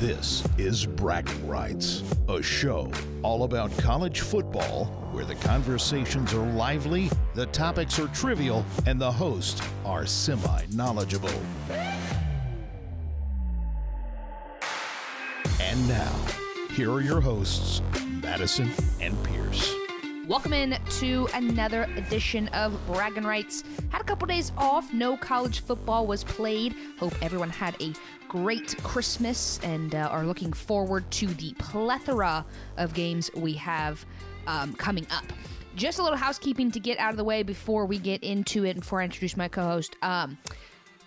This is Bragging Rights, a show all about college football where the conversations are lively, the topics are trivial, and the hosts are semi knowledgeable. And now, here are your hosts, Madison and Pierce. Welcome in to another edition of Bragging Rights. Had a couple days off, no college football was played. Hope everyone had a great Christmas and uh, are looking forward to the plethora of games we have um, coming up. Just a little housekeeping to get out of the way before we get into it and before I introduce my co host. Um,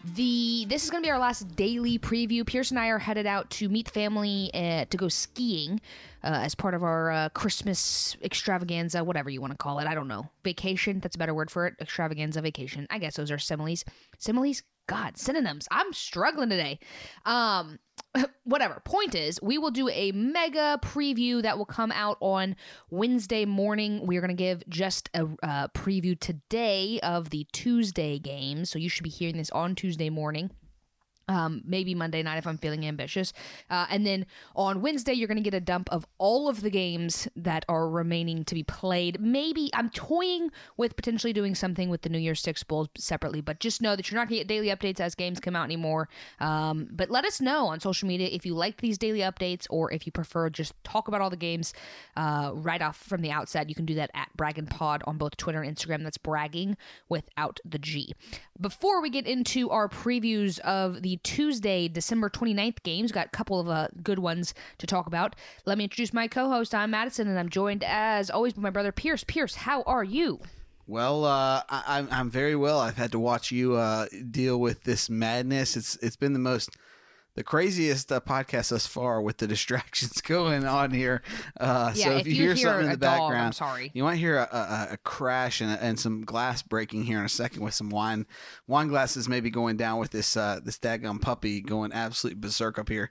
the this is going to be our last daily preview. Pierce and I are headed out to meet family uh, to go skiing uh, as part of our uh, Christmas extravaganza, whatever you want to call it. I don't know. Vacation, that's a better word for it. Extravaganza vacation. I guess those are similes. Similes? God, synonyms. I'm struggling today. Um, whatever. Point is, we will do a mega preview that will come out on Wednesday morning. We are going to give just a uh, preview today of the Tuesday game. So you should be hearing this on Tuesday morning. Um, maybe Monday night if I'm feeling ambitious. Uh, and then on Wednesday, you're going to get a dump of all of the games that are remaining to be played. Maybe I'm toying with potentially doing something with the New Year's Six Bowls separately, but just know that you're not going to get daily updates as games come out anymore. Um, but let us know on social media if you like these daily updates or if you prefer just talk about all the games uh, right off from the outset. You can do that at Bragging Pod on both Twitter and Instagram. That's bragging without the G. Before we get into our previews of the Tuesday, December 29th games. Got a couple of uh, good ones to talk about. Let me introduce my co host. I'm Madison, and I'm joined as always by my brother Pierce. Pierce, how are you? Well, uh, I, am I'm very well. I've had to watch you uh, deal with this madness. It's it's been the most the craziest uh, podcast thus far with the distractions going on here. Uh, yeah, so if, if you, you hear, hear something in the dog, background, I'm sorry. you might hear a, a, a crash and, and some glass breaking here in a second with some wine wine glasses maybe going down with this uh, this daggum puppy going absolutely berserk up here.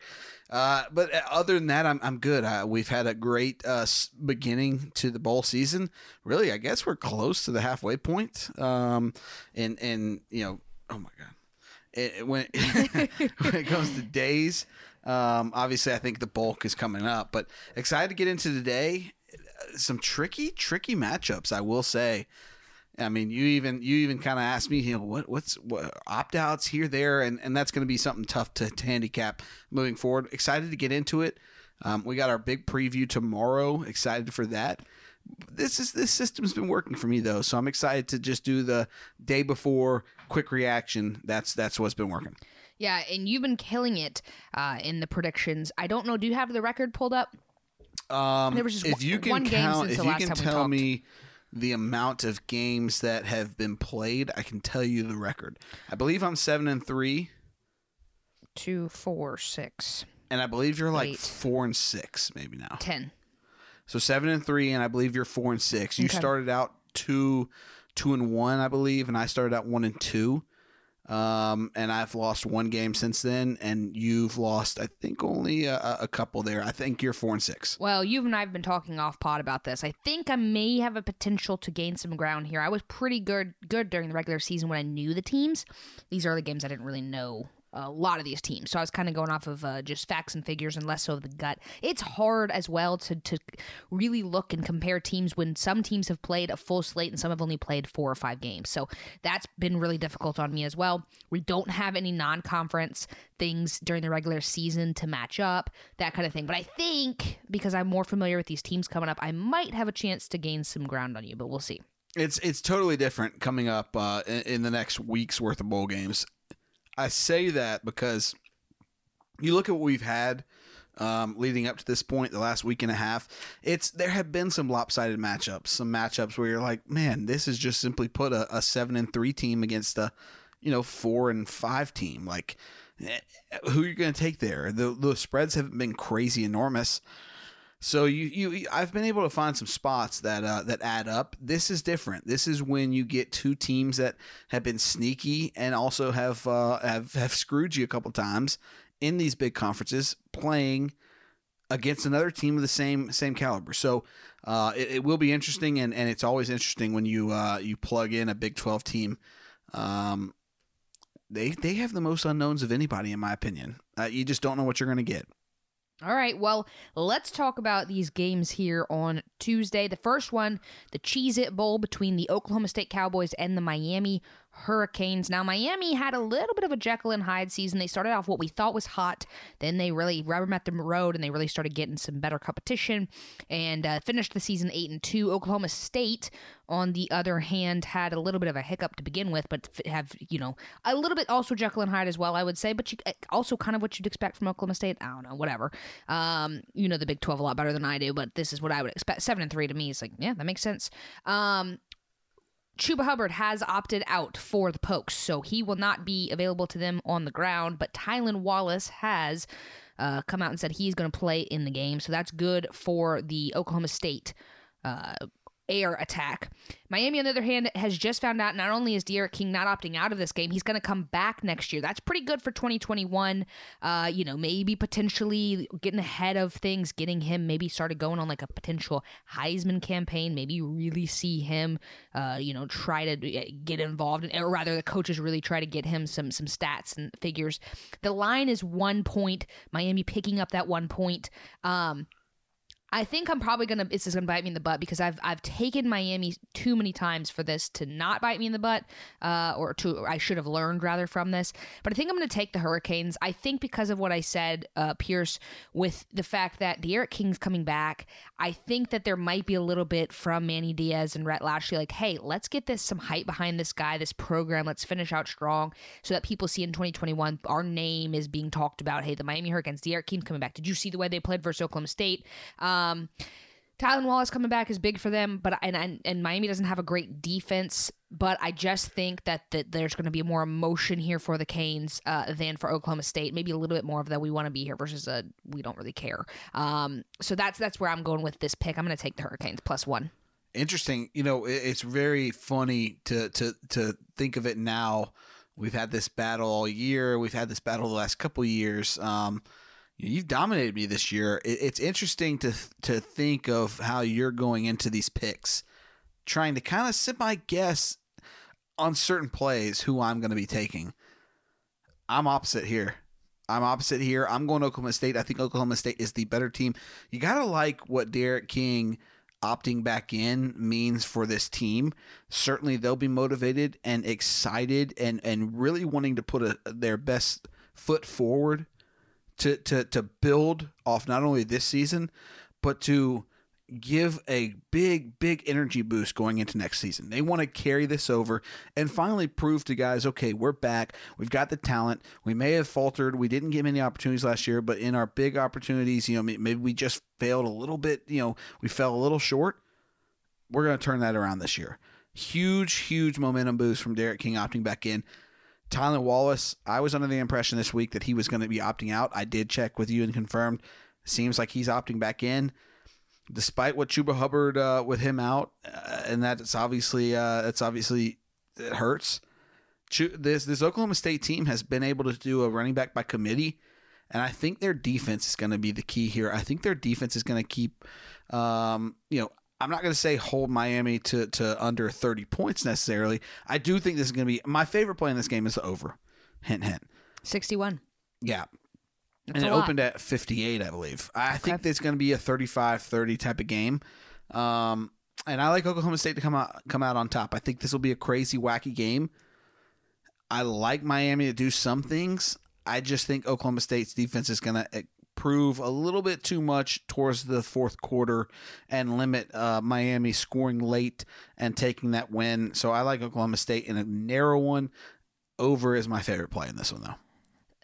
Uh, but other than that, I'm, I'm good. Uh, we've had a great uh, beginning to the bowl season. Really, I guess we're close to the halfway point. Um, and and you know, oh my god, it, when when it comes to days, um, obviously I think the bulk is coming up. But excited to get into today. Some tricky, tricky matchups, I will say. I mean, you even you even kind of asked me, you know, what what's what, opt outs here, there, and and that's going to be something tough to, to handicap moving forward. Excited to get into it. Um, we got our big preview tomorrow. Excited for that. This is this system's been working for me though, so I'm excited to just do the day before quick reaction. That's that's what's been working. Yeah, and you've been killing it uh, in the predictions. I don't know. Do you have the record pulled up? Um, There was just if one- you can one count, if you can tell me the amount of games that have been played, I can tell you the record. I believe I'm seven and three, Two, four, six, and I believe you're like Eight. four and six, maybe now. ten. So seven and three, and I believe you're four and six. You Okay. started out two, two and one, I believe, and I started out one and two. Um, and I've lost one game since then, and you've lost, I think, only a, a couple there. I think you're four and six. Well, you and I have been talking off pod about this. I think I may have a potential to gain some ground here. I was pretty good good during the regular season when I knew the teams. These early games, I didn't really know a lot of these teams, so I was kind of going off of uh, just facts and figures and less so of the gut. It's hard as well to to really look and compare teams when some teams have played a full slate and some have only played four or five games. So that's been really difficult on me as well. We don't have any non-conference things during the regular season to match up, that kind of thing. But I think because I'm more familiar with these teams coming up, I might have a chance to gain some ground on you, but we'll see. It's it's totally different coming up uh, in, in the next week's worth of bowl games. I say that because you look at what we've had um, leading up to this point, the last week and a half. It's there have been some lopsided matchups, some matchups where you're like, man, this is just simply put a, a seven and three team against a you know four and five team. Like, eh, who are you going to take there? The the spreads haven't been crazy enormous. So you, you I've been able to find some spots that uh, that add up. This is different. This is when you get two teams that have been sneaky and also have uh, have have screwed you a couple times in these big conferences playing against another team of the same same caliber. So uh, it, it will be interesting, and, and it's always interesting when you uh, you plug in a Big Twelve team. Um, they they have the most unknowns of anybody, in my opinion. Uh, you just don't know what you're going to get. All right, well, let's talk about these games here on Tuesday. The first one, the Cheez It Bowl between the Oklahoma State Cowboys and the Miami Hurricanes. Now, Miami had a little bit of a Jekyll and Hyde season. They started off what we thought was hot. Then they really rubber met the road and they really started getting some better competition and uh, finished the season 8 and 2. Oklahoma State, on the other hand, had a little bit of a hiccup to begin with, but have, you know, a little bit also Jekyll and Hyde as well, I would say, but you, uh, also kind of what you'd expect from Oklahoma State. I don't know, whatever. Um, you know the Big 12 a lot better than I do, but this is what I would expect. 7 and 3 to me is like, yeah, that makes sense. Um, Chuba Hubbard has opted out for the Pokes, so he will not be available to them on the ground. But Tylan Wallace has uh, come out and said he's going to play in the game, so that's good for the Oklahoma State uh, air attack. Miami, on the other hand, has just found out not only is D'Eriq King not opting out of this game, he's going to come back next year. That's pretty good for 2021. Uh, you know, maybe potentially getting ahead of things, getting him maybe started going on like a potential Heisman campaign. Maybe really see him, uh, you know, try to uh, get involved, in, or rather, the coaches really try to get him some some stats and figures. The line is one point. Miami picking up that one point. Um, I think I'm probably gonna this is gonna bite me in the butt because I've I've taken Miami too many times for this to not bite me in the butt, uh, or to I should have learned rather from this. But I think I'm gonna take the Hurricanes. I think because of what I said, uh, Pierce, with the fact that D'Eriq King's coming back, I think that there might be a little bit from Manny Diaz and Rhett Lashlee, like, hey, let's get this some hype behind this guy, this program. Let's finish out strong so that people see in 2021 our name is being talked about. Hey, the Miami Hurricanes, D'Eriq King coming back. Did you see the way they played versus Oklahoma State? Um, um, Tylan Wallace coming back is big for them, but and, and, and Miami doesn't have a great defense. But I just think that, that there's going to be more emotion here for the Canes uh, than for Oklahoma State. Maybe a little bit more of that we want to be here versus a we don't really care. Um, so that's that's where I'm going with this pick. I'm going to take the Hurricanes plus one. Interesting. You know, it's very funny to to to think of it now. We've had this battle all year. We've had this battle the last couple years. Um, You've dominated me this year. It's interesting to to think of how you're going into these picks, trying to kind of semi guess on certain plays who I'm going to be taking. I'm opposite here. I'm opposite here. I'm going to Oklahoma State. I think Oklahoma State is the better team. You got to like what D'Eriq King opting back in means for this team. Certainly, they'll be motivated and excited and and really wanting to put a, their best foot forward to to to build off not only this season, but to give a big big energy boost going into next season. They want to carry this over and finally prove to guys, okay, we're back. We've got the talent. We may have faltered. We didn't get many opportunities last year, but in our big opportunities, you know, maybe we just failed a little bit, you know, we fell a little short. We're going to turn that around this year. Huge huge momentum boost from D'Eriq King opting back in. Tylan Wallace, I was under the impression this week that he was going to be opting out. I did check with you and confirmed. Seems like he's opting back in, despite what Chuba Hubbard uh, with him out, uh, and that's obviously uh, obviously it hurts. This this Oklahoma State team has been able to do a running back by committee, and I think their defense is going to be the key here. I think their defense is going to keep, um, you know, I'm not going to say hold Miami to, to under 30 points necessarily. I do think this is going to be my favorite play in this game is the over. Hint, hint. 61. Yeah. That's and it lot. opened at 58, I believe. I okay. think it's going to be a 35 30 type of game. Um, and I like Oklahoma State to come out come out on top. I think this will be a crazy, wacky game. I like Miami to do some things. I just think Oklahoma State's defense is going to prove a little bit too much towards the fourth quarter and limit uh, Miami scoring late and taking that win. So I like Oklahoma State in a narrow one. Over is my favorite play in this one, though.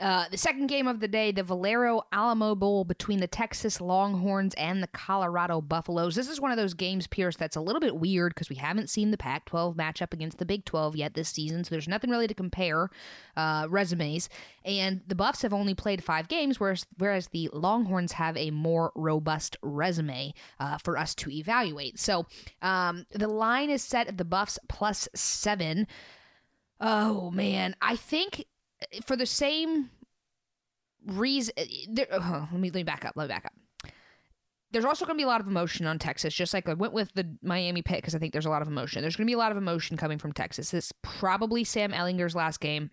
Uh, the second game of the day, the Valero Alamo Bowl between the Texas Longhorns and the Colorado Buffaloes. This is one of those games, Pierce, that's a little bit weird because we haven't seen the Pac 12 matchup against the Big 12 yet this season, so there's nothing really to compare uh, resumes. And the Buffs have only played five games, whereas, whereas the Longhorns have a more robust resume uh, for us to evaluate. So um, the line is set at the Buffs plus seven. Oh, man. I think for the same reason, there, oh, let me let me back up. Let me back up. There's also going to be a lot of emotion on Texas, just like I went with the Miami pick because I think there's a lot of emotion. There's going to be a lot of emotion coming from Texas. It's probably Sam Ehlinger's last game.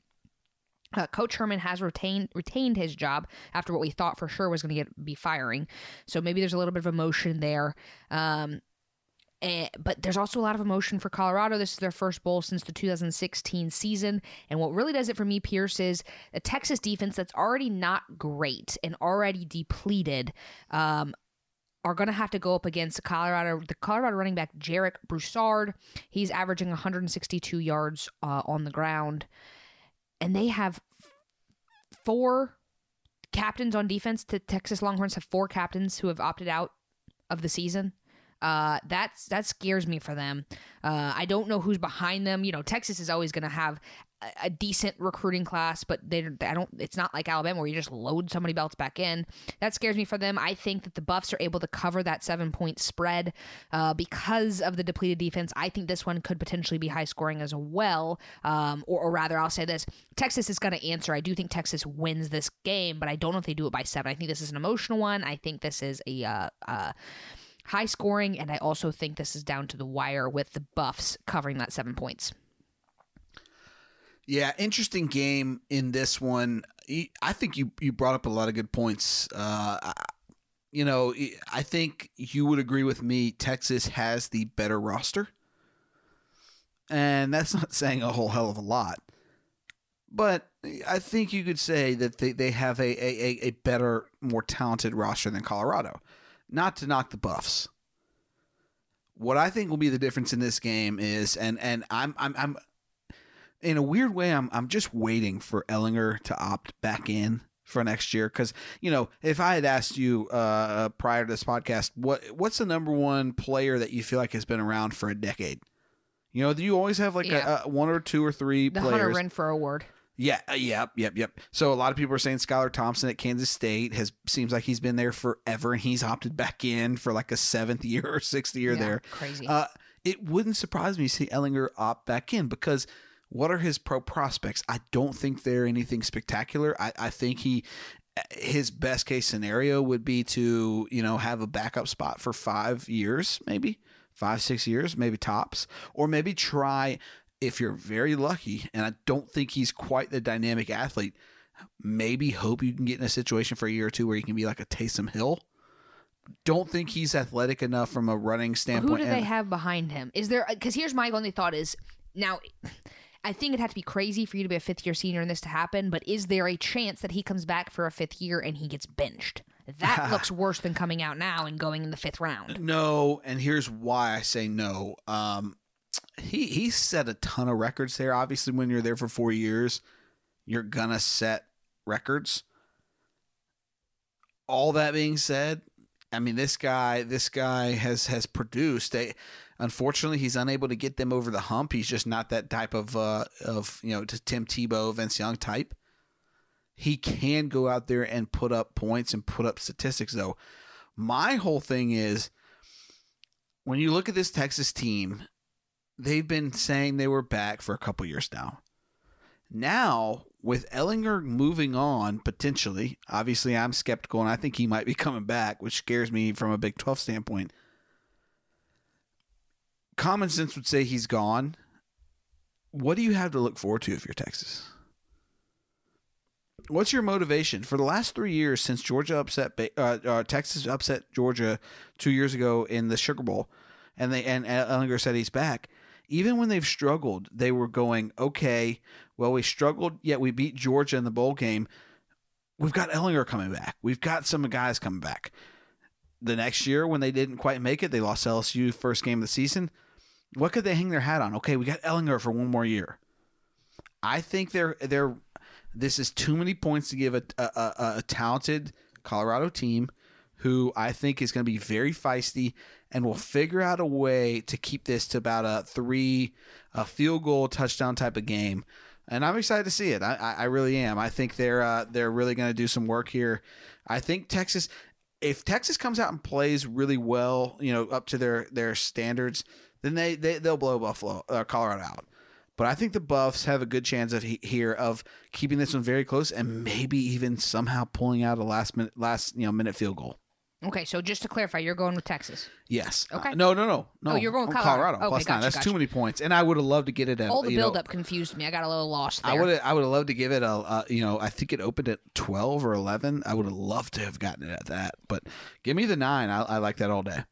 Uh, Coach Herman has retained retained his job after what we thought for sure was going to be firing. So maybe there's a little bit of emotion there. Um, and, but there's also a lot of emotion for Colorado. This is their first bowl since the 2016 season. And what really does it for me, Pierce, is a Texas defense that's already not great and already depleted. Um, are going to have to go up against Colorado, the Colorado running back Jarek Broussard. He's averaging 162 yards uh, on the ground, and they have four captains on defense. The Texas Longhorns have four captains who have opted out of the season. Uh, that's that scares me for them. Uh, I don't know who's behind them. You know, Texas is always going to have a, a, decent recruiting class, but they I don't. It's not like Alabama where you just load somebody belts back in. That scares me for them. I think that the Buffs are able to cover that seven point spread uh, because of the depleted defense. I think this one could potentially be high scoring as well. Um, or, or rather, I'll say this: Texas is going to answer. I do think Texas wins this game, but I don't know if they do it by seven. I think this is an emotional one. I think this is a uh, uh, high scoring, and I also think this is down to the wire with the Buffs covering that seven points. Yeah, interesting game in this one. I think you you brought up a lot of good points. Uh, you know, I think you would agree with me. Texas has the better roster, and that's not saying a whole hell of a lot. But I think you could say that they, they have a, a, a better, more talented roster than Colorado not to knock the Buffs. What I think will be the difference in this game is, and and I'm I'm I'm in a weird way, I'm I'm just waiting for Ehlinger to opt back in for next year because you know if I had asked you uh, prior to this podcast, what what's the number one player that you feel like has been around for a decade? You know, do you always have like yeah. a, a, one or two or three the players? Hunter Renfrow award. Yeah, uh, yep, yep, yep. So a lot of people are saying Skylar Thompson at Kansas State has seems like he's been there forever, and he's opted back in for like a seventh year or sixth year yeah, there. Crazy. Uh, it wouldn't surprise me to see Ehlinger opt back in because what are his pro prospects? I don't think they're anything spectacular. I, I think he his best case scenario would be to you know have a backup spot for five years, maybe five six years, maybe tops, or maybe try if you're very lucky, and I don't think he's quite the dynamic athlete, maybe hope you can get in a situation for a year or two where you can be like a Taysom Hill. Don't think he's athletic enough from a running standpoint. Who do they have behind him? Is there? Because here's my only thought: is now. I think it'd have to be crazy for you to be a fifth year senior and this to happen, but is there a chance that he comes back for a fifth year and he gets benched? That looks worse than coming out now and going in the fifth round. No, and here's why I say no. Um, he he set a ton of records there. Obviously, when you're there for four years, you're gonna set records. All that being said, I mean this guy this guy has has produced. a. unfortunately, he's unable to get them over the hump. He's just not that type of uh, of you know Tim Tebow, Vince Young type. He can go out there and put up points and put up statistics though. My whole thing is when you look at this Texas team they've been saying they were back for a couple years now. Now, with Ehlinger moving on potentially, obviously I'm skeptical and I think he might be coming back, which scares me from a Big 12 standpoint. Common sense would say he's gone. What do you have to look forward to if you're Texas? What's your motivation for the last three years since Georgia upset uh, uh, Texas upset Georgia two years ago in the Sugar Bowl, and they and Ehlinger said he's back even when they've struggled, they were going, okay, well, we struggled, yet we beat Georgia in the bowl game. We've got Ehlinger coming back. We've got some guys coming back. The next year, when they didn't quite make it, they lost LSU first game of the season. What could they hang their hat on? Okay, we got Ehlinger for one more year. I think they're they're. This is too many points to give a, a, a, a talented Colorado team who I think is going to be very feisty and we'll figure out a way to keep this to about a three a field goal touchdown type of game. And I'm excited to see it. I, I really am. I think they're uh, they're really going to do some work here. I think Texas, if Texas comes out and plays really well, you know, up to their their standards, then they, they they'll blow Buffalo uh, Colorado out. But I think the Buffs have a good chance of he, here of keeping this one very close and maybe even somehow pulling out a last minute last you know minute field goal. Okay, so just to clarify, you're going with Texas. Yes. Uh, Okay. no, no, no, no. Oh, you're going I'm Colorado. Okay, plus nine. gotcha, That's gotcha. too many points, and I would have loved to get it at All the you know, build up confused me. I got a little lost there. I would have, I would have loved to give it a, uh, you know, I think it opened at twelve or eleven. I would have loved to have gotten it at that, but give me the nine. I, I like that all day.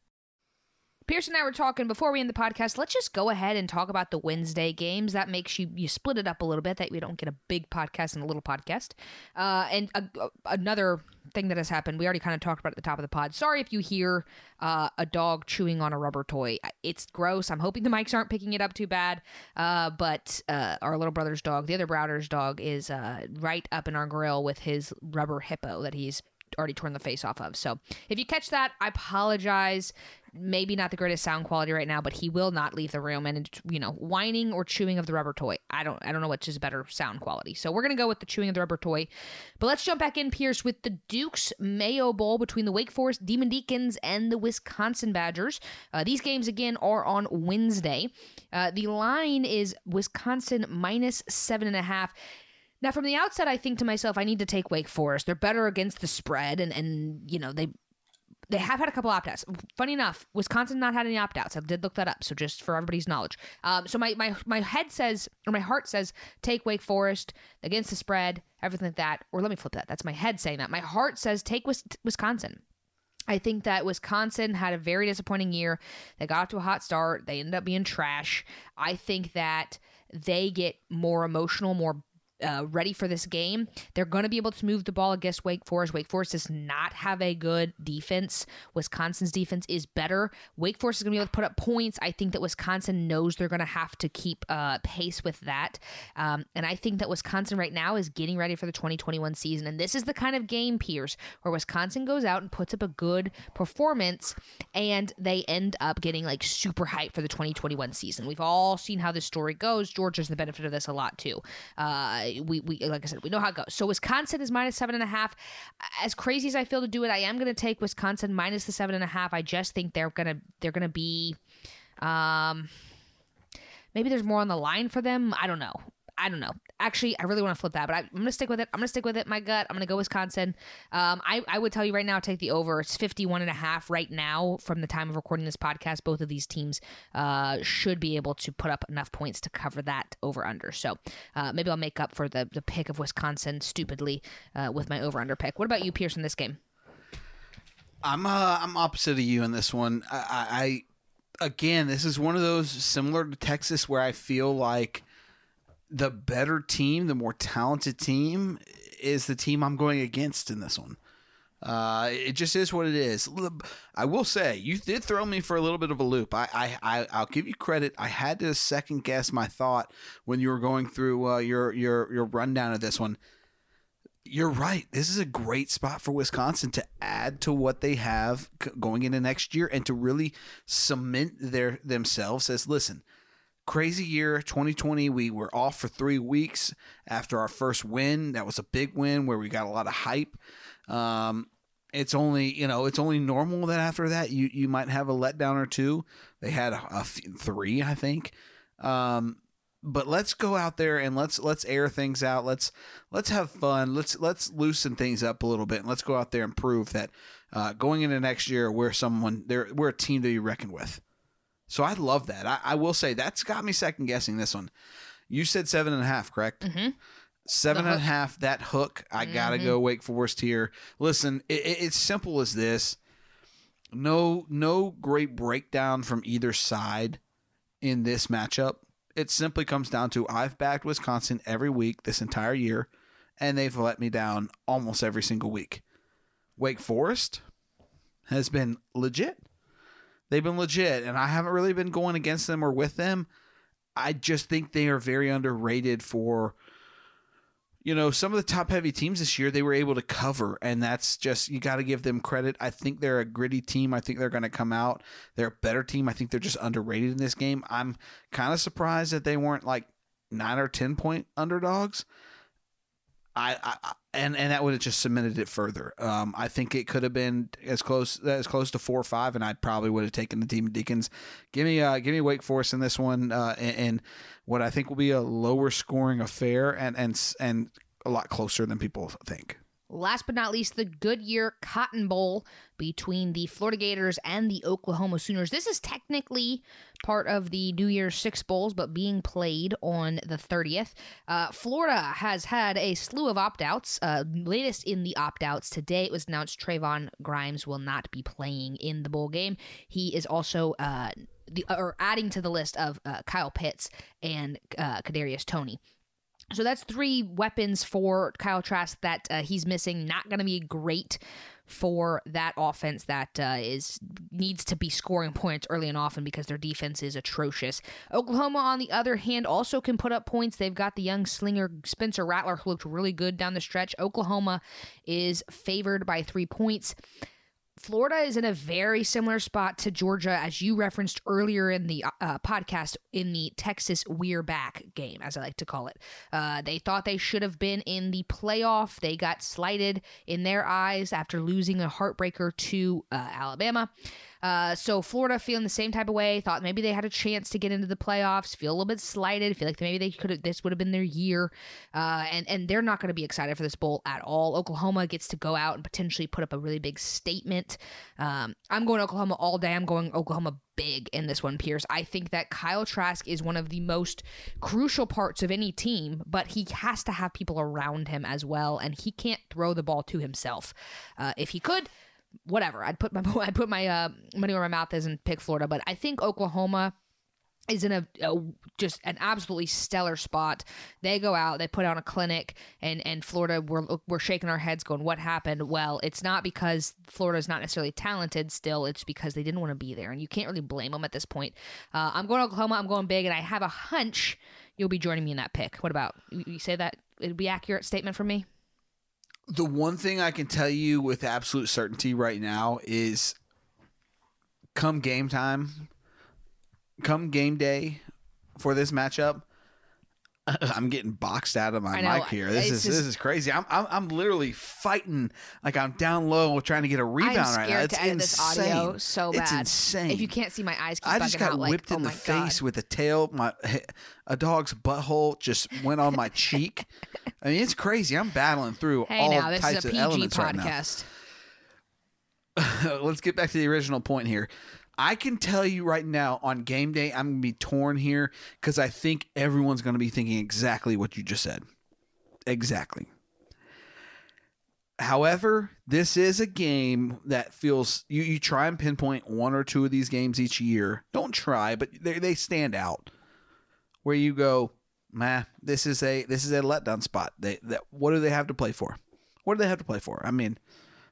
Pierce and I were talking before we end the podcast. Let's just go ahead and talk about the Wednesday games. That makes you you split it up a little bit. That we don't get a big podcast and a little podcast. Uh, and a, a- another thing that has happened, we already kind of talked about at the top of the pod. Sorry if you hear uh, a dog chewing on a rubber toy. It's gross. I'm hoping the mics aren't picking it up too bad. Uh, but uh, our little brother's dog, the other Browder's dog, is uh, right up in our grill with his rubber hippo that he's already torn the face off of. So if you catch that, I apologize. Maybe not the greatest sound quality right now, but he will not leave the room and you know whining or chewing of the rubber toy. I don't I don't know which is better sound quality. So we're gonna go with the chewing of the rubber toy. But let's jump back in, Pierce, with the Duke's Mayo Bowl between the Wake Forest Demon Deacons and the Wisconsin Badgers. Uh, these games again are on Wednesday. Uh, the line is Wisconsin minus seven and a half. Now, from the outset, I think to myself, I need to take Wake Forest. They're better against the spread, and and you know they they have had a couple opt outs. Funny enough, Wisconsin not had any opt outs. I did look that up, so just for everybody's knowledge. Um, so my my my head says or my heart says take Wake Forest against the spread, everything like that. Or let me flip that. That's my head saying that. My heart says take Wis- Wisconsin. I think that Wisconsin had a very disappointing year. They got off to a hot start. They ended up being trash. I think that they get more emotional, more uh, ready for this game. They're going to be able to move the ball against Wake Forest. Wake Forest does not have a good defense. Wisconsin's defense is better. Wake Forest is going to be able to put up points. I think that Wisconsin knows they're going to have to keep uh, pace with that. Um, and I think that Wisconsin right now is getting ready for the 2021 season. And this is the kind of game, Pierce, where Wisconsin goes out and puts up a good performance and they end up getting like super hyped for the 2021 season. We've all seen how this story goes. Georgia's the benefit of this a lot too. Uh, we, we like I said, we know how it goes. So Wisconsin is minus seven and a half. As crazy as I feel to do it, I am going to take Wisconsin minus the seven and a half. I just think they're gonna they're gonna be, um, maybe there's more on the line for them. I don't know. I don't know. Actually, I really want to flip that, but I, I'm going to stick with it. I'm going to stick with it. My gut. I'm going to go Wisconsin. Um, I, I would tell you right now, take the over. It's 51 and a half right now from the time of recording this podcast. Both of these teams uh, should be able to put up enough points to cover that over under. So uh, maybe I'll make up for the, the pick of Wisconsin stupidly uh, with my over under pick. What about you, Pierce, in this game? I'm uh, I'm opposite of you in this one. I, I again, this is one of those similar to Texas where I feel like the better team, the more talented team, is the team I'm going against in this one. Uh, it just is what it is. I will say you did throw me for a little bit of a loop. I, I, I I'll give you credit. I had to second guess my thought when you were going through uh, your your your rundown of this one. You're right. This is a great spot for Wisconsin to add to what they have going into next year and to really cement their themselves as listen. Crazy year 2020. We were off for three weeks after our first win. That was a big win where we got a lot of hype. Um, it's only you know it's only normal that after that you you might have a letdown or two. They had a, three, I think. Um, but let's go out there and let's let's air things out. Let's let's have fun. Let's let's loosen things up a little bit and let's go out there and prove that uh, going into next year we're someone there we're a team to be reckoned with. So I love that. I, I will say that's got me second guessing this one. You said seven and a half, correct? Mm-hmm. Seven and a half. That hook, I gotta Mhm. go Wake Forest here. Listen, it, it- it's simple as this. No, no great breakdown from either side in this matchup. It simply comes down to I've backed Wisconsin every week this entire year, and they've let me down almost every single week. Wake Forest has been legit. They've been legit, and I haven't really been going against them or with them. I just think they are very underrated for you know some of the top heavy teams this year they were able to cover and that's just you got to give them credit. I think they're a gritty team. I think they're going to come out. They're a better team. I think they're just underrated in this game. I'm kind of surprised that they weren't like nine or ten point underdogs I, I and and that would have just cemented it further. Um, I think it could have been as close as close to four or five, and I probably would have taken the Demon Deacons. Give me uh, give me Wake Forest in this one, uh, and, and what I think will be a lower scoring affair, and and and a lot closer than people think. Last but not least, the Goodyear Cotton Bowl between the Florida Gators and the Oklahoma Sooners. This is technically part of the New Year's Six Bowls, but being played on the 30th. Uh, Florida has had a slew of opt outs. Uh, latest in the opt outs today, it was announced Trevon Grimes will not be playing in the bowl game. He is also. Uh, the, or adding to the list of uh, Kyle Pitts and uh, Kadarius Toney. So that's three weapons for Kyle Trask that uh, he's missing. Not going to be great for that offense that uh, is needs to be scoring points early and often because their defense is atrocious. Oklahoma, on the other hand, also can put up points. They've got the young slinger Spencer Rattler who looked really good down the stretch. Oklahoma is favored by three points. Florida is in a very similar spot to Georgia, as you referenced earlier in the uh, podcast in the Texas We're Back game, as I like to call it. Uh, they thought they should have been in the playoff. They got slighted in their eyes after losing a heartbreaker to uh, Alabama. Uh, so Florida feeling the same type of way, thought maybe they had a chance to get into the playoffs, feel a little bit slighted, feel like maybe they could this would have been their year. Uh, and and they're not going to be excited for this bowl at all. Oklahoma gets to go out and potentially put up a really big statement. Um, I'm going Oklahoma all day. I'm going Oklahoma big in this one, Pierce. I think that Kyle Trask is one of the most crucial parts of any team, but he has to have people around him as well, and he can't throw the ball to himself. Uh, if he could, whatever. I'd put my I put my uh, money where my mouth is and pick Florida, but I think Oklahoma is in a, a, just an absolutely stellar spot. They go out, they put on a clinic, and and Florida we're we're shaking our heads, going, "What happened?" Well, it's not because Florida's not necessarily talented. Still, it's because they didn't want to be there, and you can't really blame them at this point. Uh, I'm going Oklahoma. I'm going big, and I have a hunch you'll be joining me in that pick. What about you? say that it'd be accurate statement from me? The one thing I can tell you with absolute certainty right now is come game time, come game day for this matchup, I'm getting boxed out of my mic here. This is just, this is crazy. I'm, I'm I'm literally fighting like I'm down low trying to get a rebound right now. It's to edit insane. this audio so bad. It's insane. If you can't see my eyes, I just got out, whipped like, in oh the face God. with a tail. My a dog's butthole just went on my cheek. I mean, it's crazy. I'm battling through hey, all now, types of elements podcast. right now. Let's get back to the original point here. I can tell you right now on game day, I'm going to be torn here because I think everyone's going to be thinking exactly what you just said. Exactly. However, this is a game that feels you, you try and pinpoint one or two of these games each year. Don't try, but they, they stand out. Where you go, man, this is a this is a letdown spot. They that what do they have to play for? What do they have to play for? I mean,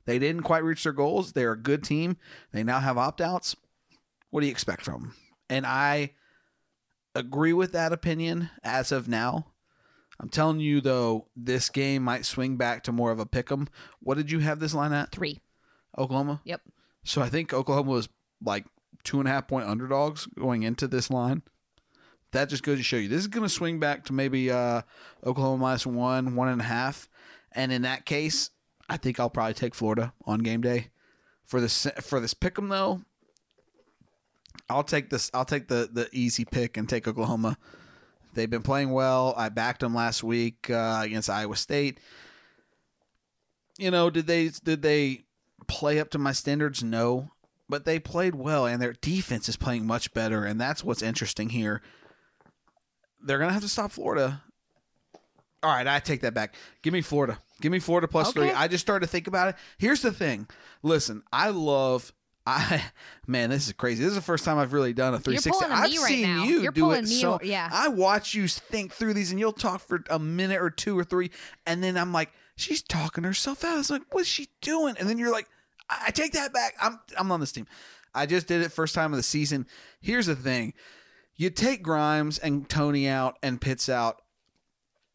they didn't quite reach their goals. They're a good team. They now have opt outs. What do you expect from them? And I agree with that opinion as of now. I'm telling you though, this game might swing back to more of a pick 'em. What did you have this line at? Three. Oklahoma. Yep. So I think Oklahoma was like two and a half point underdogs going into this line. That just goes to show you this is going to swing back to maybe uh, Oklahoma minus one, one and a half, and in that case, I think I'll probably take Florida on game day. For this for this pick 'em though, I'll take this. I'll take the the easy pick and take Oklahoma. They've been playing well. I backed them last week uh, against Iowa State. You know, did they did they play up to my standards? No, but they played well, and their defense is playing much better, and that's what's interesting here. They're gonna have to stop Florida. All right, I take that back. Give me Florida. Give me Florida plus okay. three. I just started to think about it. Here's the thing. Listen, I love I man, this is crazy. This is the first time I've really done a 360. I've right seen now. you You're do it so. Yeah. I watch you think through these, and you'll talk for a minute or two or three, and then I'm like, she's talking herself out. I was like, what's she doing? And then you're like, I, I take that back. I'm I'm on this team. I just did it first time of the season. Here's the thing: you take Grimes and Toney out and Pitts out.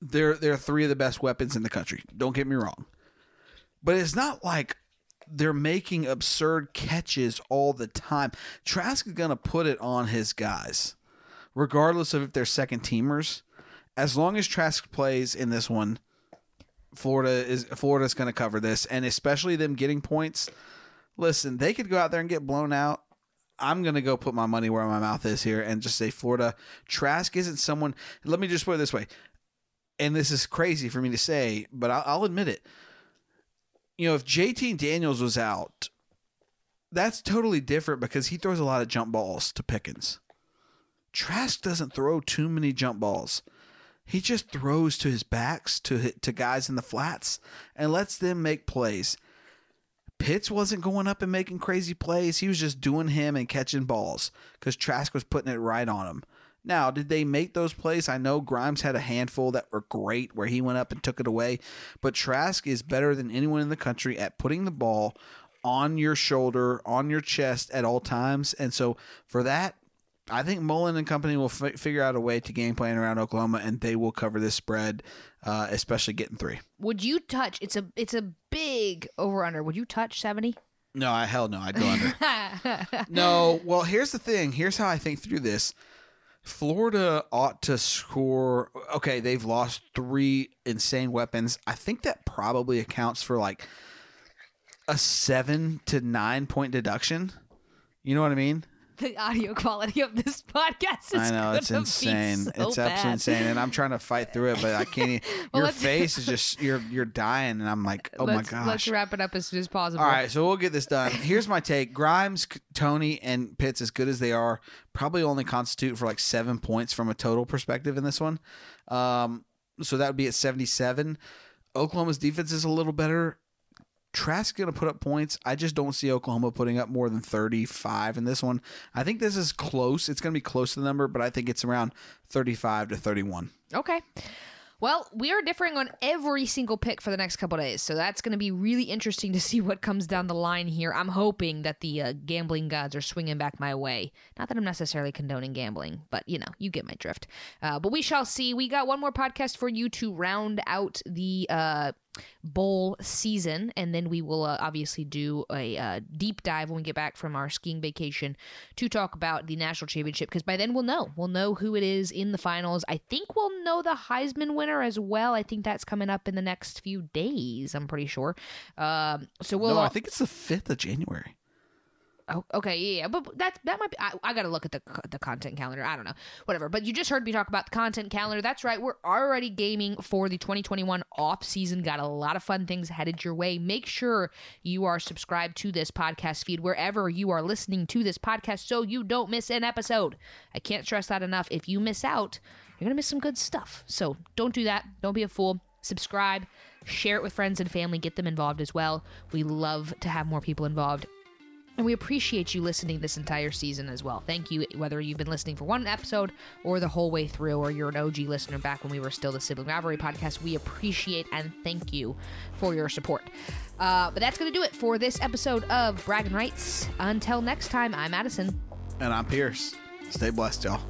They're they're three of the best weapons in the country. Don't get me wrong, but it's not like they're making absurd catches all the time. Trask is going to put it on his guys, regardless of if they're second teamers. As long as Trask plays in this one, Florida is Florida's going to cover this, and especially them getting points. Listen, they could go out there and get blown out. I'm going to go put my money where my mouth is here and just say Florida. Trask isn't someone. Let me just put it this way, and this is crazy for me to say, but I'll, I'll admit it you know, if JT Daniels was out, that's totally different because he throws a lot of jump balls to Pickens. Trask doesn't throw too many jump balls. He just throws to his backs to to guys in the flats and lets them make plays. Pitts wasn't going up and making crazy plays. He was just doing him and catching balls because Trask was putting it right on him. Now, did they make those plays? I know Grimes had a handful that were great where he went up and took it away, but Trask is better than anyone in the country at putting the ball on your shoulder, on your chest at all times. And so for that, I think Mullen and company will f- figure out a way to game plan around Oklahoma, and they will cover this spread, uh, especially getting three. Would you touch? It's a it's a big over under. Would you touch seventy? No, I hell no, I'd go under. no, well, here's the thing. Here's how I think through this. Florida ought to score. Okay, they've lost three insane weapons. I think that probably accounts for like a seven to nine point deduction. You know what I mean? The audio quality of this podcast is I know it's insane. So it's bad. absolutely insane, and I'm trying to fight through it, but I can't. Even, Well, your face is just you're you're dying, and I'm like, oh my gosh. Let's wrap it up as soon as possible. All right, so we'll get this done. Here's my take: Grimes, Toney, and Pitts, as good as they are, probably only constitute for like seven points from a total perspective in this one. Um, so that would be at 77. Oklahoma's defense is a little better. Trask's going to put up points. I just don't see Oklahoma putting up more than 35 in this one. I think this is close. It's going to be close to the number, but I think it's around 35 to 31. Okay. Well, we are differing on every single pick for the next couple days, so that's going to be really interesting to see what comes down the line here. I'm hoping that the uh, gambling gods are swinging back my way. Not that I'm necessarily condoning gambling, but you know, you get my drift. Uh, but we shall see. We got one more podcast for you to round out the uh, bowl season, and then we will uh, obviously do a uh, deep dive when we get back from our skiing vacation to talk about the national championship. Because by then we'll know, we'll know who it is in the finals. I think we'll know the Heisman winner as well. I think that's coming up in the next few days. I'm pretty sure. Um, so we'll. no, I think it's the 5th of January. Oh, okay, yeah, but that's that might be. I, I got to look at the the content calendar. I don't know, whatever. But you just heard me talk about the content calendar. That's right. We're already gaming for the 2021 off season. Got a lot of fun things headed your way. Make sure you are subscribed to this podcast feed wherever you are listening to this podcast, so you don't miss an episode. I can't stress that enough. If you miss out, you're gonna miss some good stuff. So don't do that. Don't be a fool. Subscribe. Share it with friends and family. Get them involved as well. We love to have more people involved. And we appreciate you listening this entire season as well. Thank you, whether you've been listening for one episode or the whole way through, or you're an OG listener back when we were still the Sibling Rivalry podcast. We appreciate and thank you for your support. Uh, but that's going to do it for this episode of Bragging Rights. Until next time, I'm Madison. And I'm Pierce. Stay blessed, y'all.